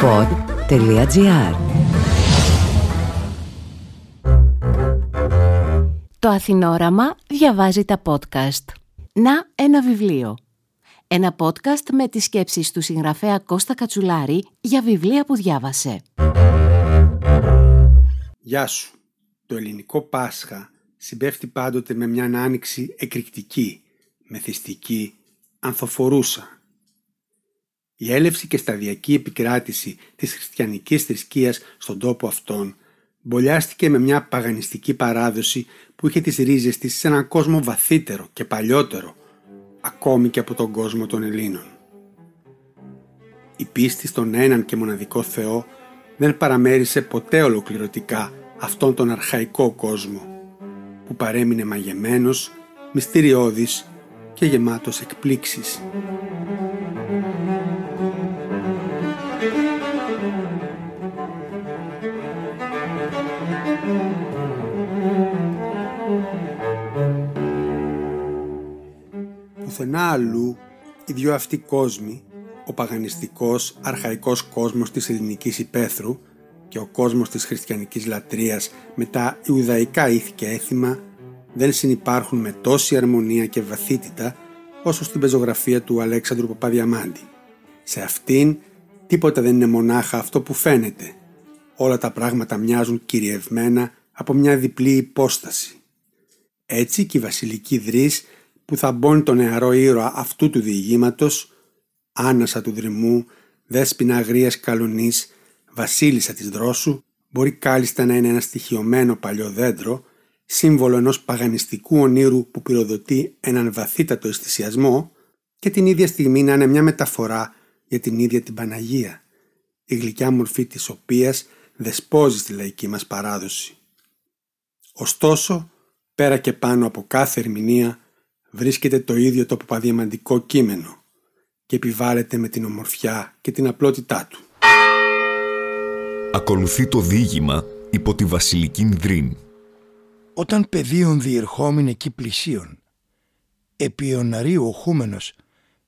pod.gr Το Αθηνόραμα διαβάζει τα podcast. Να ένα βιβλίο. Ένα podcast με τις σκέψεις του συγγραφέα Κώστα Κατσουλάρη για βιβλία που διάβασε. Γεια σου. Το ελληνικό Πάσχα συμπέφτει πάντοτε με μια άνοιξη εκρηκτική, μεθυστική, ανθοφορούσα. Η έλευση και σταδιακή επικράτηση της χριστιανικής θρησκείας στον τόπο αυτόν μπολιάστηκε με μια παγανιστική παράδοση που είχε τις ρίζες της σε έναν κόσμο βαθύτερο και παλιότερο, ακόμη και από τον κόσμο των Ελλήνων. Η πίστη στον έναν και μοναδικό Θεό δεν παραμέρισε ποτέ ολοκληρωτικά αυτόν τον αρχαϊκό κόσμο, που παρέμεινε μαγεμένος, μυστηριώδης και γεμάτος εκπλήξεις. Πουθενά αλλού οι δυο αυτοί κόσμοι, ο παγανιστικός αρχαϊκός κόσμος της ελληνικής υπαίθρου και ο κόσμος της χριστιανικής λατρείας με τα ιουδαϊκά ήθη και έθιμα δεν συνυπάρχουν με τόση αρμονία και βαθύτητα όσο στην πεζογραφία του Αλέξανδρου Παπαδιαμάντη. Σε αυτήν τίποτα δεν είναι μονάχα αυτό που φαίνεται. Όλα τα πράγματα μοιάζουν κυριευμένα από μια διπλή υπόσταση. Έτσι και η βασιλική δρύς που θα μπώνει τον νεαρό ήρωα αυτού του διηγήματος, άνασα του δρυμού, δέσποινα αγρίας καλονής, βασίλισσα της δρόσου, μπορεί κάλλιστα να είναι ένα στοιχειωμένο παλιό δέντρο, σύμβολο ενός παγανιστικού ονείρου που πυροδοτεί έναν βαθύτατο αισθησιασμό και την ίδια στιγμή να είναι μια μεταφορά για την ίδια την Παναγία, η γλυκιά μορφή της οποίας δεσπόζει στη λαϊκή μας παράδοση. Ωστόσο, πέρα και πάνω από κάθε ερμηνεία, βρίσκεται το ίδιο το παπαδιαμαντικό κείμενο και επιβάλλεται με την ομορφιά και την απλότητά του. Ακολουθεί το διήγημα υπό τη βασιλική Δρύν. Όταν πεδίων διερχόμην εκεί πλησίων, επί ο οχούμενος,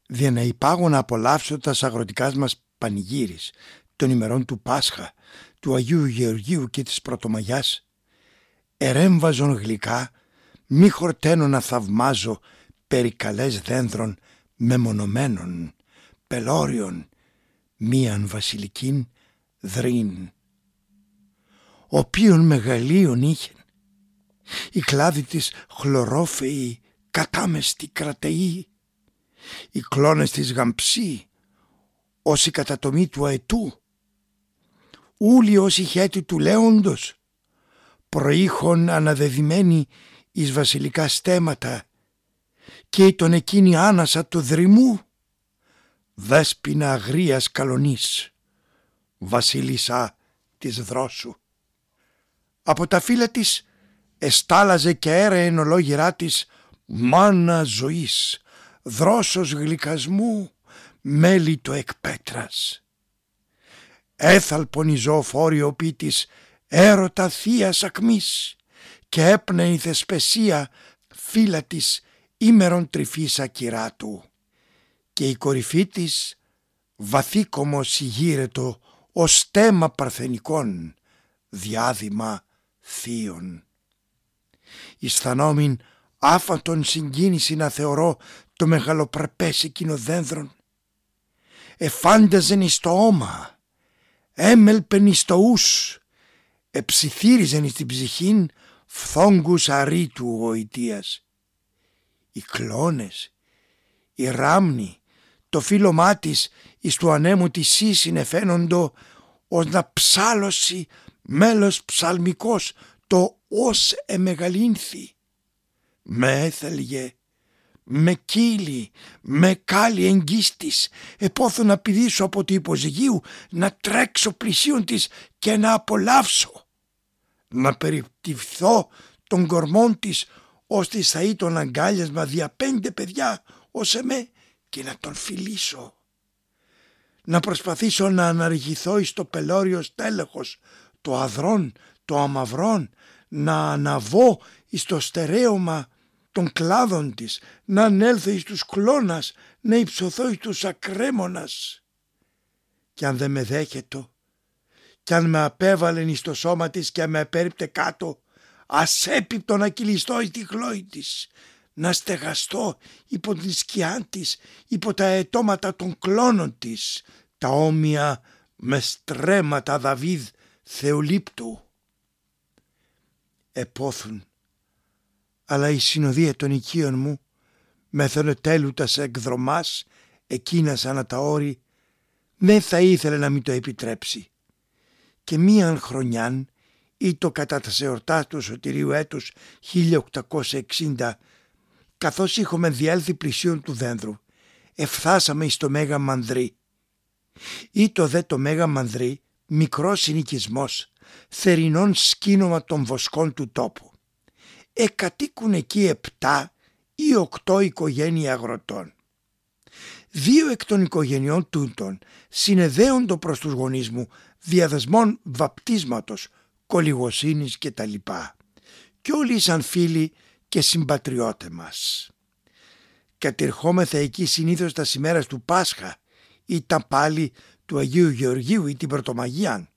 δια να υπάγω να απολαύσω τα αγροτικά μας πανηγύρις, των ημερών του Πάσχα, του Αγίου Γεωργίου και της Πρωτομαγιάς, ερέμβαζον γλυκά, μη χορταίνω να θαυμάζω περί καλές δένδρων μεμονωμένων, πελώριων, μίαν βασιλικήν δρύν. Οποίον μεγαλείων είχεν, η κλάδη της χλωρόφεη κατάμεστη κρατεή, οι κλώνες της γαμψή, ως η κατατομή του αετού, ούλοι ως η χέτη του λέοντος, προήχων αναδεδειμένη εις βασιλικά στέματα και τον εκείνη άνασα του δρυμού δέσποινα αγρίας καλονής βασίλισσα της δρόσου. Από τα φύλλα της εστάλαζε και έρεεν ολόγυρά της μάνα ζωής, δρόσος γλυκασμού, μέλι το εκπέτρας. Έθαλπον η ζωοφόριο πίτης έρωτα θείας ακμής και έπνεε η θεσπεσία φύλλα της ήμερον τρυφής ακυρά του και η κορυφή της βαθύκομο συγγύρετο ως στέμα παρθενικών διάδημα θείων. Ισθανόμην άφαντον συγκίνηση να θεωρώ το μεγαλοπρεπές εκείνο δένδρον. Εφάνταζεν εις το όμα, έμελπεν εις το ους, εψιθύριζεν εις την ψυχήν φθόγκους αρήτου γοητείας. Οι κλώνες, οι ράμνοι, το φύλλωμά της εις του ανέμου τη σύ συνεφαίνοντο ως να ψάλωση μέλος ψαλμικός το ως εμεγαλύνθη. Με έθελγε, με κύλι, με κάλλη εγγύστης, επόθω να πηδήσω από το υποζυγίου, να τρέξω πλησίον της και να απολαύσω να περιπτυθώ των κορμών της ώστε θα ήταν αγκάλιασμα δια πέντε παιδιά ως εμέ και να τον φιλήσω. Να προσπαθήσω να αναργηθώ εις το πελώριο στέλεχος, το αδρόν, το αμαυρόν, να αναβώ εις το στερέωμα των κλάδων της, να ανέλθω εις τους κλώνας, να υψωθώ εις τους ακρέμονας. κι αν δεν με δέχεται κι αν με απέβαλεν εις το σώμα της και με απέριπτε κάτω ασέπιπτο να κυλιστώ εις τη χλώη της να στεγαστώ υπό την σκιά της, υπό τα αιτώματα των κλώνων της, τα όμοια με στρέμματα Δαβίδ Θεολύπτου. Επόθουν, αλλά η συνοδεία των οικείων μου μεθονοτέλουτας εκδρομάς εκείνας σαν τα όρη δεν θα ήθελε να μην το επιτρέψει. Και μίαν χρονιάν ή το κατά τα εορτά του σωτηρίου έτους 1860 καθώς είχαμε διέλθει πλησίον του δένδρου εφθάσαμε εις το Μέγα Μανδρή. Ή το δε το Μέγα Μανδρή μικρός συνοικισμός θερινών σκήνομα των βοσκών του τόπου. Εκατοίκουν εκεί επτά ή οκτώ οικογένεια αγροτών. Δύο εκ των οικογενειών τούτων συνεδέοντο προς τους γονείς μου διαδεσμών βαπτίσματος, κολυγοσύνης κτλ. Κι όλοι σαν φίλοι και συμπατριώτε μας. Κατερχόμεθα εκεί συνήθως τας σημέρας του Πάσχα ή τα πάλι του Αγίου Γεωργίου ή την Πρωτομαγίαν.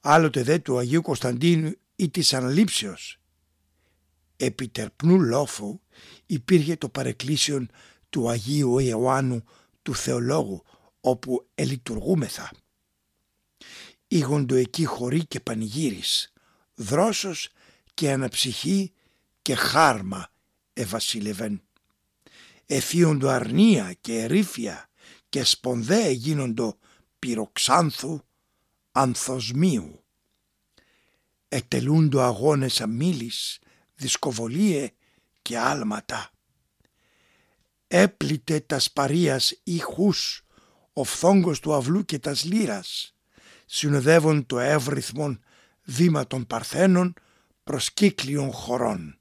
Άλλοτε δε του Αγίου Κωνσταντίνου ή της Αναλήψεως. Επιτερπνού λόφου υπήρχε το παρεκκλήσιον του Αγίου Ιωάννου του Θεολόγου όπου ελειτουργούμεθα. Ήγοντο εκεί χωρί και πανηγύρις, δρόσος και αναψυχή και χάρμα ευασίλευεν. Εφίοντο αρνία και ερήφια και σπονδέ γίνοντο πυροξάνθου ανθοσμίου. Ετελούντο αγώνες αμήλης, δισκοβολίε και άλματα. Έπλητε τας σπαρίας ηχούς, ο φθόγκος του αυλού και τας λύρας, συνοδεύουν το εύρυθμον βήμα των παρθένων προς κύκλιων χωρών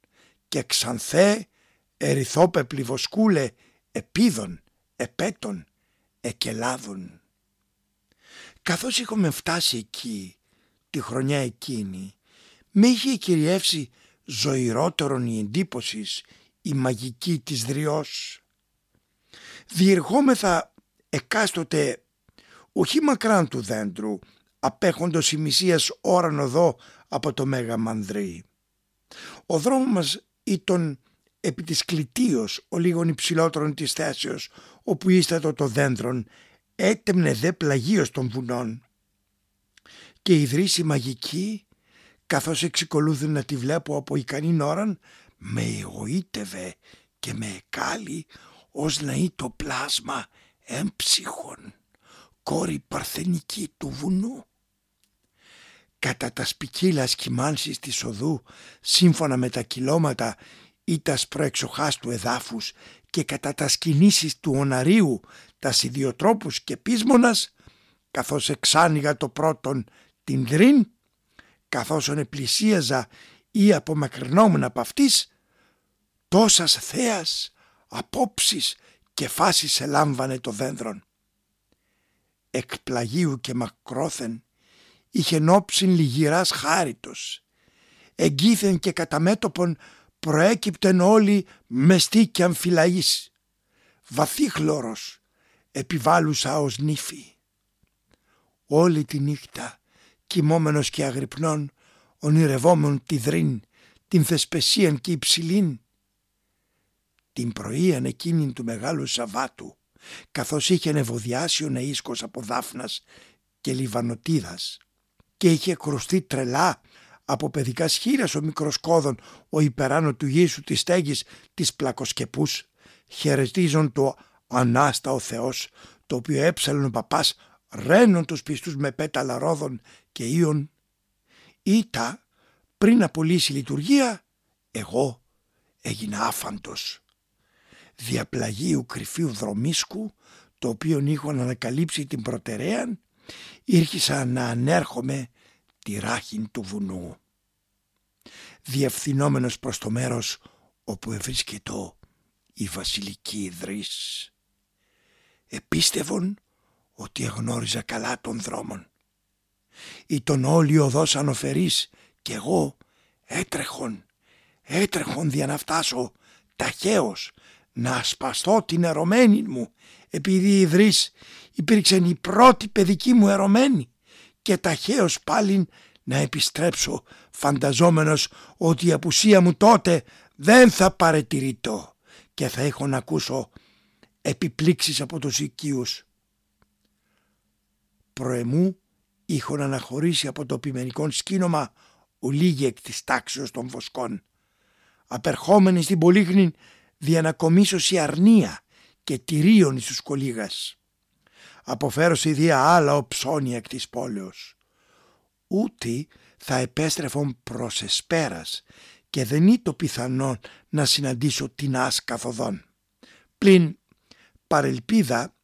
και ξανθέ ερυθόπεπλη βοσκούλε επίδων, επέτων, εκελάδων. Καθώς είχαμε φτάσει εκεί τη χρονιά εκείνη με είχε κυριεύσει ζωηρότερον η εντύπωσης η μαγική της δριός. Διερχόμεθα εκάστοτε όχι μακράν του δέντρου απέχοντος ημισίας ώραν οδό από το Μέγα Μανδρή. Ο δρόμος μας ήταν επί της κλητίος ο λίγων υψηλότερων της θέσεως όπου ίστατο το δέντρον έτεμνε δε πλαγίως των βουνών και η δρύση μαγική καθώς εξικολούθη να τη βλέπω από ικανή ώραν με εγωίτευε και με εκάλει ως να είναι το πλάσμα έμψυχον κόρη παρθενική του βουνού. Κατά τα σπικίλα σκυμάνσεις της οδού σύμφωνα με τα κυλώματα ή τα προεξοχάς του εδάφους και κατά τα σκηνήσεις του οναρίου τα ιδιοτρόπους και πείσμονας καθώς εξάνοιγα το πρώτον την δρύν καθώς πλησίαζα ή απομακρυνόμουν από αυτής τόσας θέας απόψεις και φάσεις ελάμβανε το δένδρον. Εκπλαγίου και μακρόθεν είχε νόψιν λιγυράς χάριτος. Εγκύθεν και κατά μέτωπον προέκυπτεν όλοι μεστή και αμφιλαής. Βαθύχλωρος επιβάλλουσα ως νύφη. Όλη τη νύχτα κοιμόμενος και αγρυπνών ονειρευόμουν τη δρύν, την θεσπεσίαν και υψηλήν. Την πρωίαν εκείνην του Μεγάλου Σαββάτου καθώς είχε νευοδιάσει ο ναΐσκος από Δάφνας και Λιβανοτίδας και είχε κρουστεί τρελά από παιδικά σχήρας ο μικρός κόδων ο υπεράνω του γήσου της στέγης της πλακοσκεπούς χαιρετίζον το Ανάστα ο Θεός το οποίο έψαλον ο παπάς ρένον τους πιστούς με πέταλα ρόδων και ίων ήτα πριν απολύσει λειτουργία εγώ έγινα άφαντος διαπλαγίου κρυφίου δρομίσκου το οποίο είχαν ανακαλύψει την προτεραίαν ήρχισα να ανέρχομαι τη ράχην του βουνού. Διευθυνόμενος προς το μέρος όπου ευρίσκεται η βασιλική ιδρύς. Επίστευον ότι εγνώριζα καλά των δρόμων. Ήταν όλοι οδός ανοφερής και εγώ έτρεχον, έτρεχον για να φτάσω ταχαίως να σπαστώ την ερωμένη μου επειδή η Ιδρύς υπήρξε η πρώτη παιδική μου ερωμένη και ταχαίως πάλιν να επιστρέψω φανταζόμενος ότι η απουσία μου τότε δεν θα παρετηρητώ και θα έχω να ακούσω επιπλήξεις από τους οικείους. Προεμού είχον αναχωρήσει από το ποιμενικό σκήνομα ουλίγη εκ της τάξεως των βοσκών. Απερχόμενοι στην Πολύχνη διανακομίσωση αρνία και τυρίων στους κολίγας. Αποφέρωσε δια άλλα οψώνια εκ της πόλεως. Ούτε θα επέστρεφον προς εσπέρας και δεν είναι το πιθανό να συναντήσω την άσκαθοδόν. Πλην παρελπίδα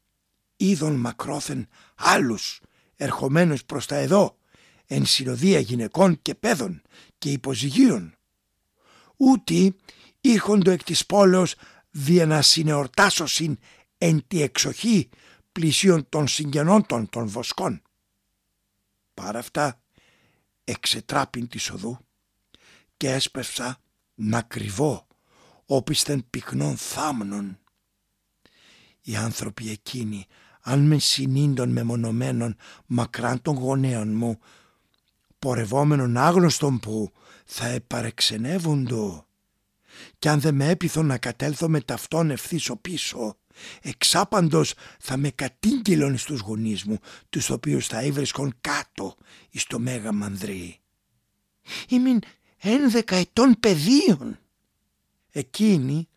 είδων μακρόθεν άλλους ερχομένους προς τα εδώ εν συνοδεία γυναικών και παιδών και υποζυγίων. Ούτε ήρχοντο εκ της πόλεως δια να συνεορτάσωσιν εν τη εξοχή πλησίων των συγγενών των βοσκών. Παρά αυτά εξετράπην της οδού και έσπευσα να κρυβώ όπισθεν πυκνών θάμνων. Οι άνθρωποι εκείνοι αν με συνήντων μεμονωμένων μακράν των γονέων μου πορευόμενων άγνωστον που θα επαρεξενεύοντο κι αν δεν με έπειθω να κατέλθω με ταυτόν ευθύσω πίσω εξάπαντος θα με κατήγγυλον στους γονείς μου τους οποίους θα έβρισκον κάτω εις το μέγα μανδρί. Ήμουν ένδεκα ετών παιδίων. Εκείνοι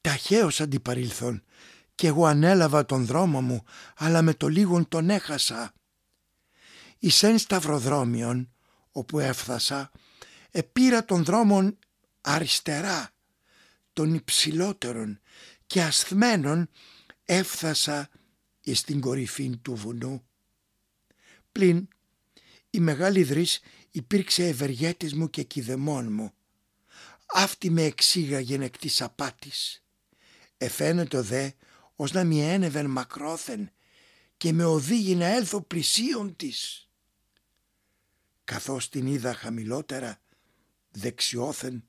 ταχαίως αντιπαρήλθον και εγώ ανέλαβα τον δρόμο μου αλλά με το λίγον τον έχασα. Εις εν σταυροδρόμιον όπου έφθασα επήρα τον δρόμον αριστερά των υψηλότερων και ασθμένων έφθασα εις την κορυφή του βουνού. Πλην η μεγάλη δρύς υπήρξε ευεργέτης μου και κηδεμόν μου. Αυτή με εξήγαγε εκ της απάτης. Εφαίνεται δε ως να μη ένευεν μακρόθεν και με οδήγει να έλθω πλησίον της. Καθώς την είδα χαμηλότερα, δεξιόθεν,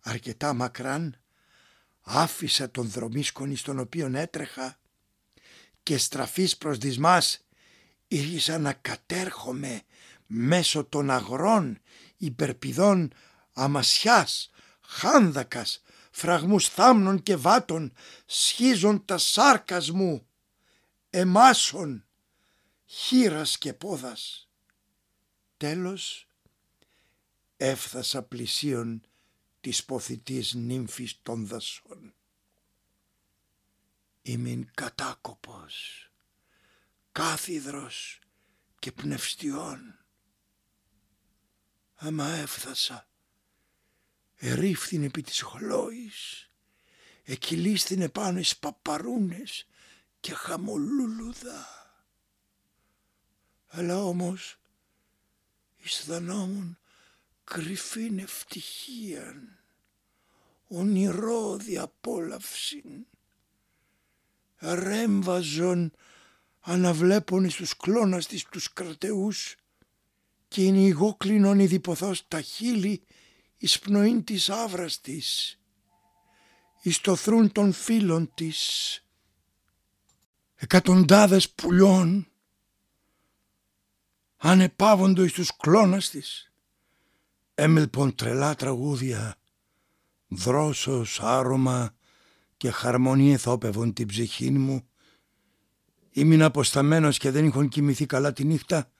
αρκετά μακράν, άφησα τον δρομίσκονη στον οποίον έτρεχα και στραφής προς δυσμάς ήρχισα να κατέρχομαι μέσω των αγρών υπερπηδών αμασιάς, χάνδακας, φραγμούς θάμνων και βάτων σχίζον τα σάρκας μου, εμάσων, χείρας και πόδας. Τέλος έφθασα πλησίον της ποθητής νύμφης των δασών.Ήμην κατάκοπος, κάθιδρος και πνευστιών. Άμα έφθασα, ερήφθην επί της χλώης, εκυλίσθην επάνω εις παπαρούνες και χαμολούλουδα. Αλλά όμως αισθανόμουν κρυφήν ευτυχίαν, ονειρό διαπόλαυσιν. Ρέμβαζον αναβλέπων εις τους κλώνας της τους κρατεούς και είναι ηγόκλινον διποθώς τα χείλη εις πνοήν της άβρας της, εις το θρούν των φίλων της. Εκατοντάδες πουλιών ανεπάβοντο εις τους κλώνας της έμελπον τρελά τραγούδια, δρόσος, άρωμα και χαρμονία θόπευον την ψυχή μου. Ήμουν αποσταμένος και δεν είχον κοιμηθεί καλά τη νύχτα.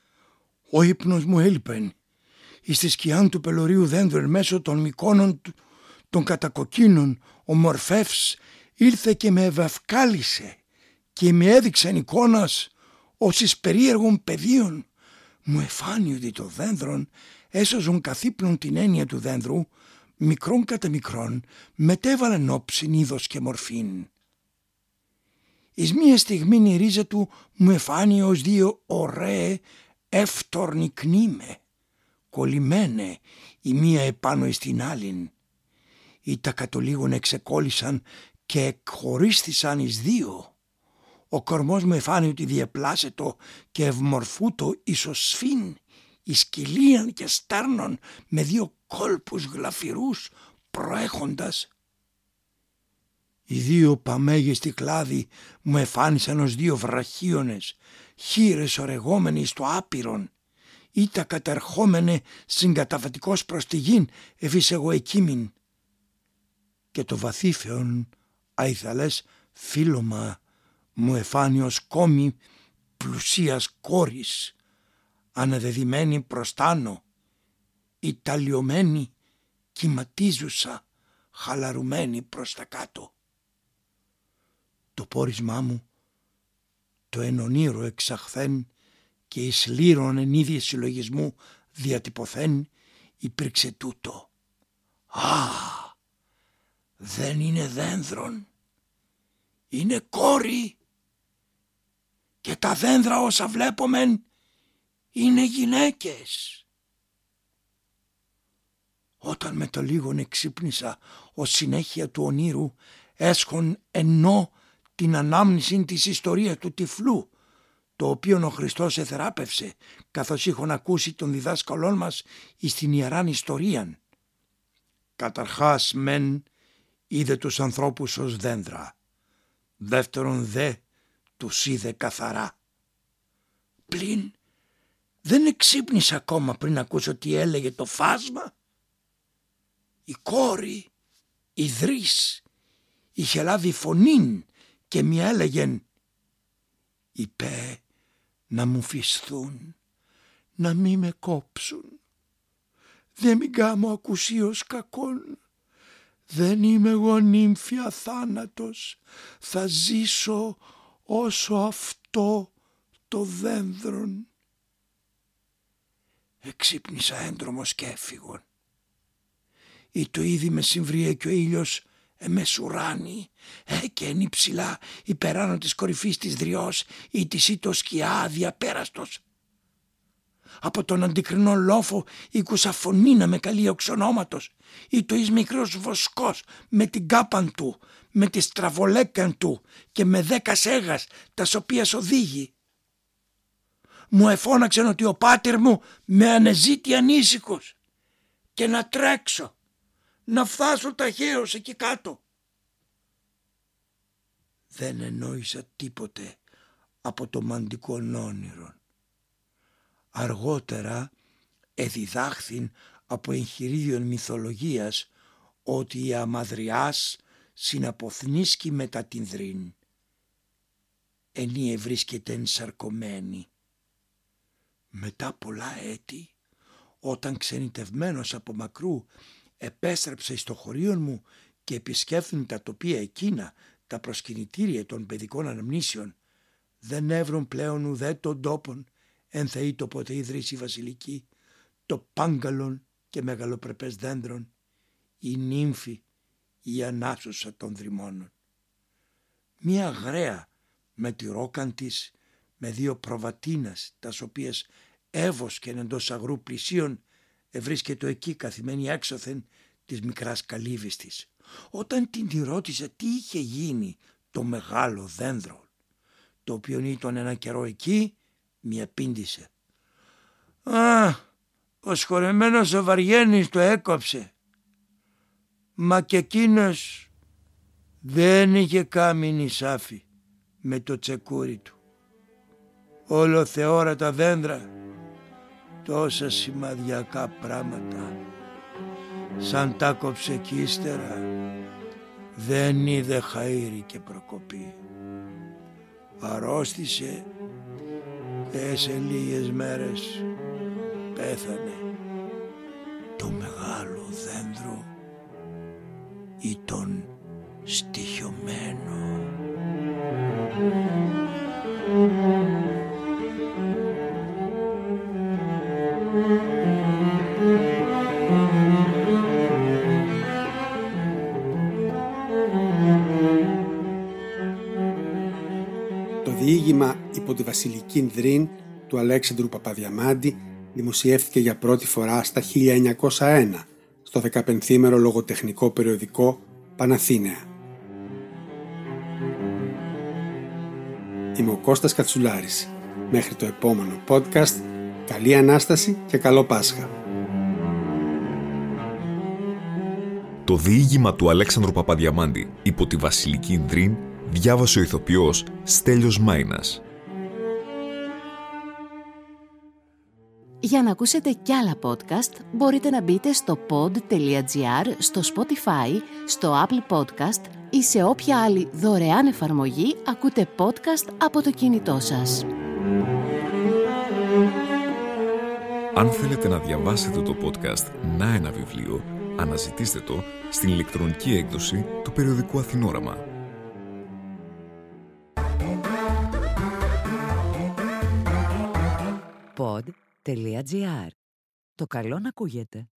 Ο ύπνος μου έλειπεν. Εις τη σκιάν του πελωρίου δέντρου μέσω των μικόνων των κατακοκκίνων ο Μορφεύς ήρθε και με ευαυκάλισε και με έδειξε εικόνας ως εις περίεργων πεδίων. Μου εφάνει ότι το δέντρον έσωζον καθύπνον την έννοια του δένδρου, μικρόν κατά μικρόν, μετέβαλαν όψιν είδος και μορφήν. Εις μία στιγμή η ρίζα του μου εφάνει ως δύο ωραίε εύτορνη κνήμε, κολλημένε η μία επάνω εις την άλλην. Ή τα κατολίγων εξεκόλλησαν και εκχωρίστησαν εις δύο. Ο κορμός μου εφάνει ότι διεπλάσετο και ευμορφούτο ισοσφήν εις κοιλίαν και στέρνων με δύο κόλπους γλαφυρούς προέχοντας. Οι δύο παμέγιστοι κλάδοι μου εφάνισαν ως δύο βραχίονες, χείρες ορεγόμενοι στο άπειρον. Ήτα κατερχόμενε συγκαταβατικός προς τη γην, εφείς εγώ εκείμην. Και το βαθύφεον αϊθαλές φίλωμα μου εφάνει ως κόμη πλουσίας κόρης, αναδεδειμένη προς τάνω, ιταλιωμένη, κυματίζουσα, χαλαρουμένη προς τα κάτω. Το πόρισμά μου, το ενονήρο εξαχθέν και εις λύρων εν ίδιε συλλογισμού διατυπωθέν υπήρξε τούτο. Α, δεν είναι δένδρον, είναι κόρη και τα δένδρα όσα βλέπομεν είναι γυναίκες. Όταν με το λίγον εξύπνησα ως συνέχεια του ονείρου έσχον ενώ την ανάμνηση της ιστορίας του τυφλού το οποίο ο Χριστός εθεράπευσε καθώς είχον ακούσει τον διδάσκαλόν μας εις την Ιεράν Ιστορίαν. Καταρχάς μεν είδε τους ανθρώπους ως δέντρα, δεύτερον δε τους είδε καθαρά. Πλην δεν εξύπνησα ακόμα πριν ακούσω τι έλεγε το φάσμα. Η κόρη, η δρύς, είχε λάβει φωνήν και μη έλεγεν «Είπε να μου φυσθούν, να μη με κόψουν, δεν μην κάμω ακουσίως κακόν, δεν είμαι εγώ νύμφια θάνατος, θα ζήσω όσο αυτό το δένδρον». Εξύπνησα έντρομος και έφυγον. Ή το ήδη με συμβρίε και ο ήλιος εμεσουράνει, ε, και είναι ψηλά υπεράνω της κορυφής της δριός ή της ή το σκιά αδιαπέραστος. Από τον αντικρινό λόφο ήκουσα φωνή να με καλεί οξονόματος ή το εις μικρός βοσκός με την κάπαν του, με τη στραβολέκαν του και με δέκα σέγας τας οποίας οδήγει. Μου εφώναξαν ότι ο πάτερ μου με ανεζήτη ανήσυχος και να τρέξω να φτάσω ταχαίως εκεί κάτω. Δεν εννοήσα τίποτε από το μαντικό όνειρο. Αργότερα εδιδάχθην από εγχειρίδιον μυθολογίας ότι η αμαδριάς συναποθνίσκει μετά την δρύν. Ενίε βρίσκεται ενσαρκωμένη. Μετά πολλά έτη, όταν ξενιτευμένος από μακρού επέστρεψε στο χωρίο μου και επισκέφθην τα τοπία εκείνα, τα προσκυνητήρια των παιδικών αναμνήσεων, δεν έβρουν πλέον ουδέ των τόπων, εν θεή το ποτέ ιδρύσει βασιλική, το πάγκαλον και μεγαλοπρεπές δέντρον, η νύμφη, η ανάσουσα των δρυμώνων. Μία γραία με τη ρόκαν της, με δύο προβατίνας, τας οποίες έβοσκεν εντός αγρού πλησίων, ευρίσκεται εκεί καθημένη έξωθεν της μικράς καλύβης της. Όταν την ρώτησε τι είχε γίνει το μεγάλο δένδρο, το οποίο ήταν ένα καιρό εκεί, μη απήντησε. «Α, ο σχορεμένος ο Βαριένης το έκοψε. Μα και εκείνος δεν είχε κάμινη σάφη με το τσεκούρι του. Όλο θεόρατα δέντρα τόσα σημαδιακά πράγματα. Σαν τα κόψε κι ύστερα δεν είδε χαΐρι και προκοπή. Αρρώστησε και σε λίγες μέρες πέθανε. Το μεγάλο δέντρο ήταν στοιχειωμένο διήγημα υπό τη βασιλική Δρίν του Αλέξανδρου Παπαδιαμάντη δημοσιεύτηκε για πρώτη φορά στα 1901 στο 15ήμερο λογοτεχνικό περιοδικό Παναθήναια. Είμαι ο Κώστας Κατσουλάρης. Μέχρι το επόμενο podcast, καλή Ανάσταση και καλό Πάσχα. Το διήγημα του Αλέξανδρου Παπαδιαμάντη υπό τη Βασιλική Δρίν διάβασε ο ηθοποιός Στέλιος Μάινας. Για να ακούσετε κι άλλα podcast μπορείτε να μπείτε στο pod.gr, στο Spotify, στο Apple Podcast ή σε όποια άλλη δωρεάν εφαρμογή ακούτε podcast από το κινητό σας. Αν θέλετε να διαβάσετε το podcast «Να ένα βιβλίο», αναζητήστε το στην ηλεκτρονική έκδοση του περιοδικού Αθηνόραμα. Pod.gr. Το καλό να ακούγεται.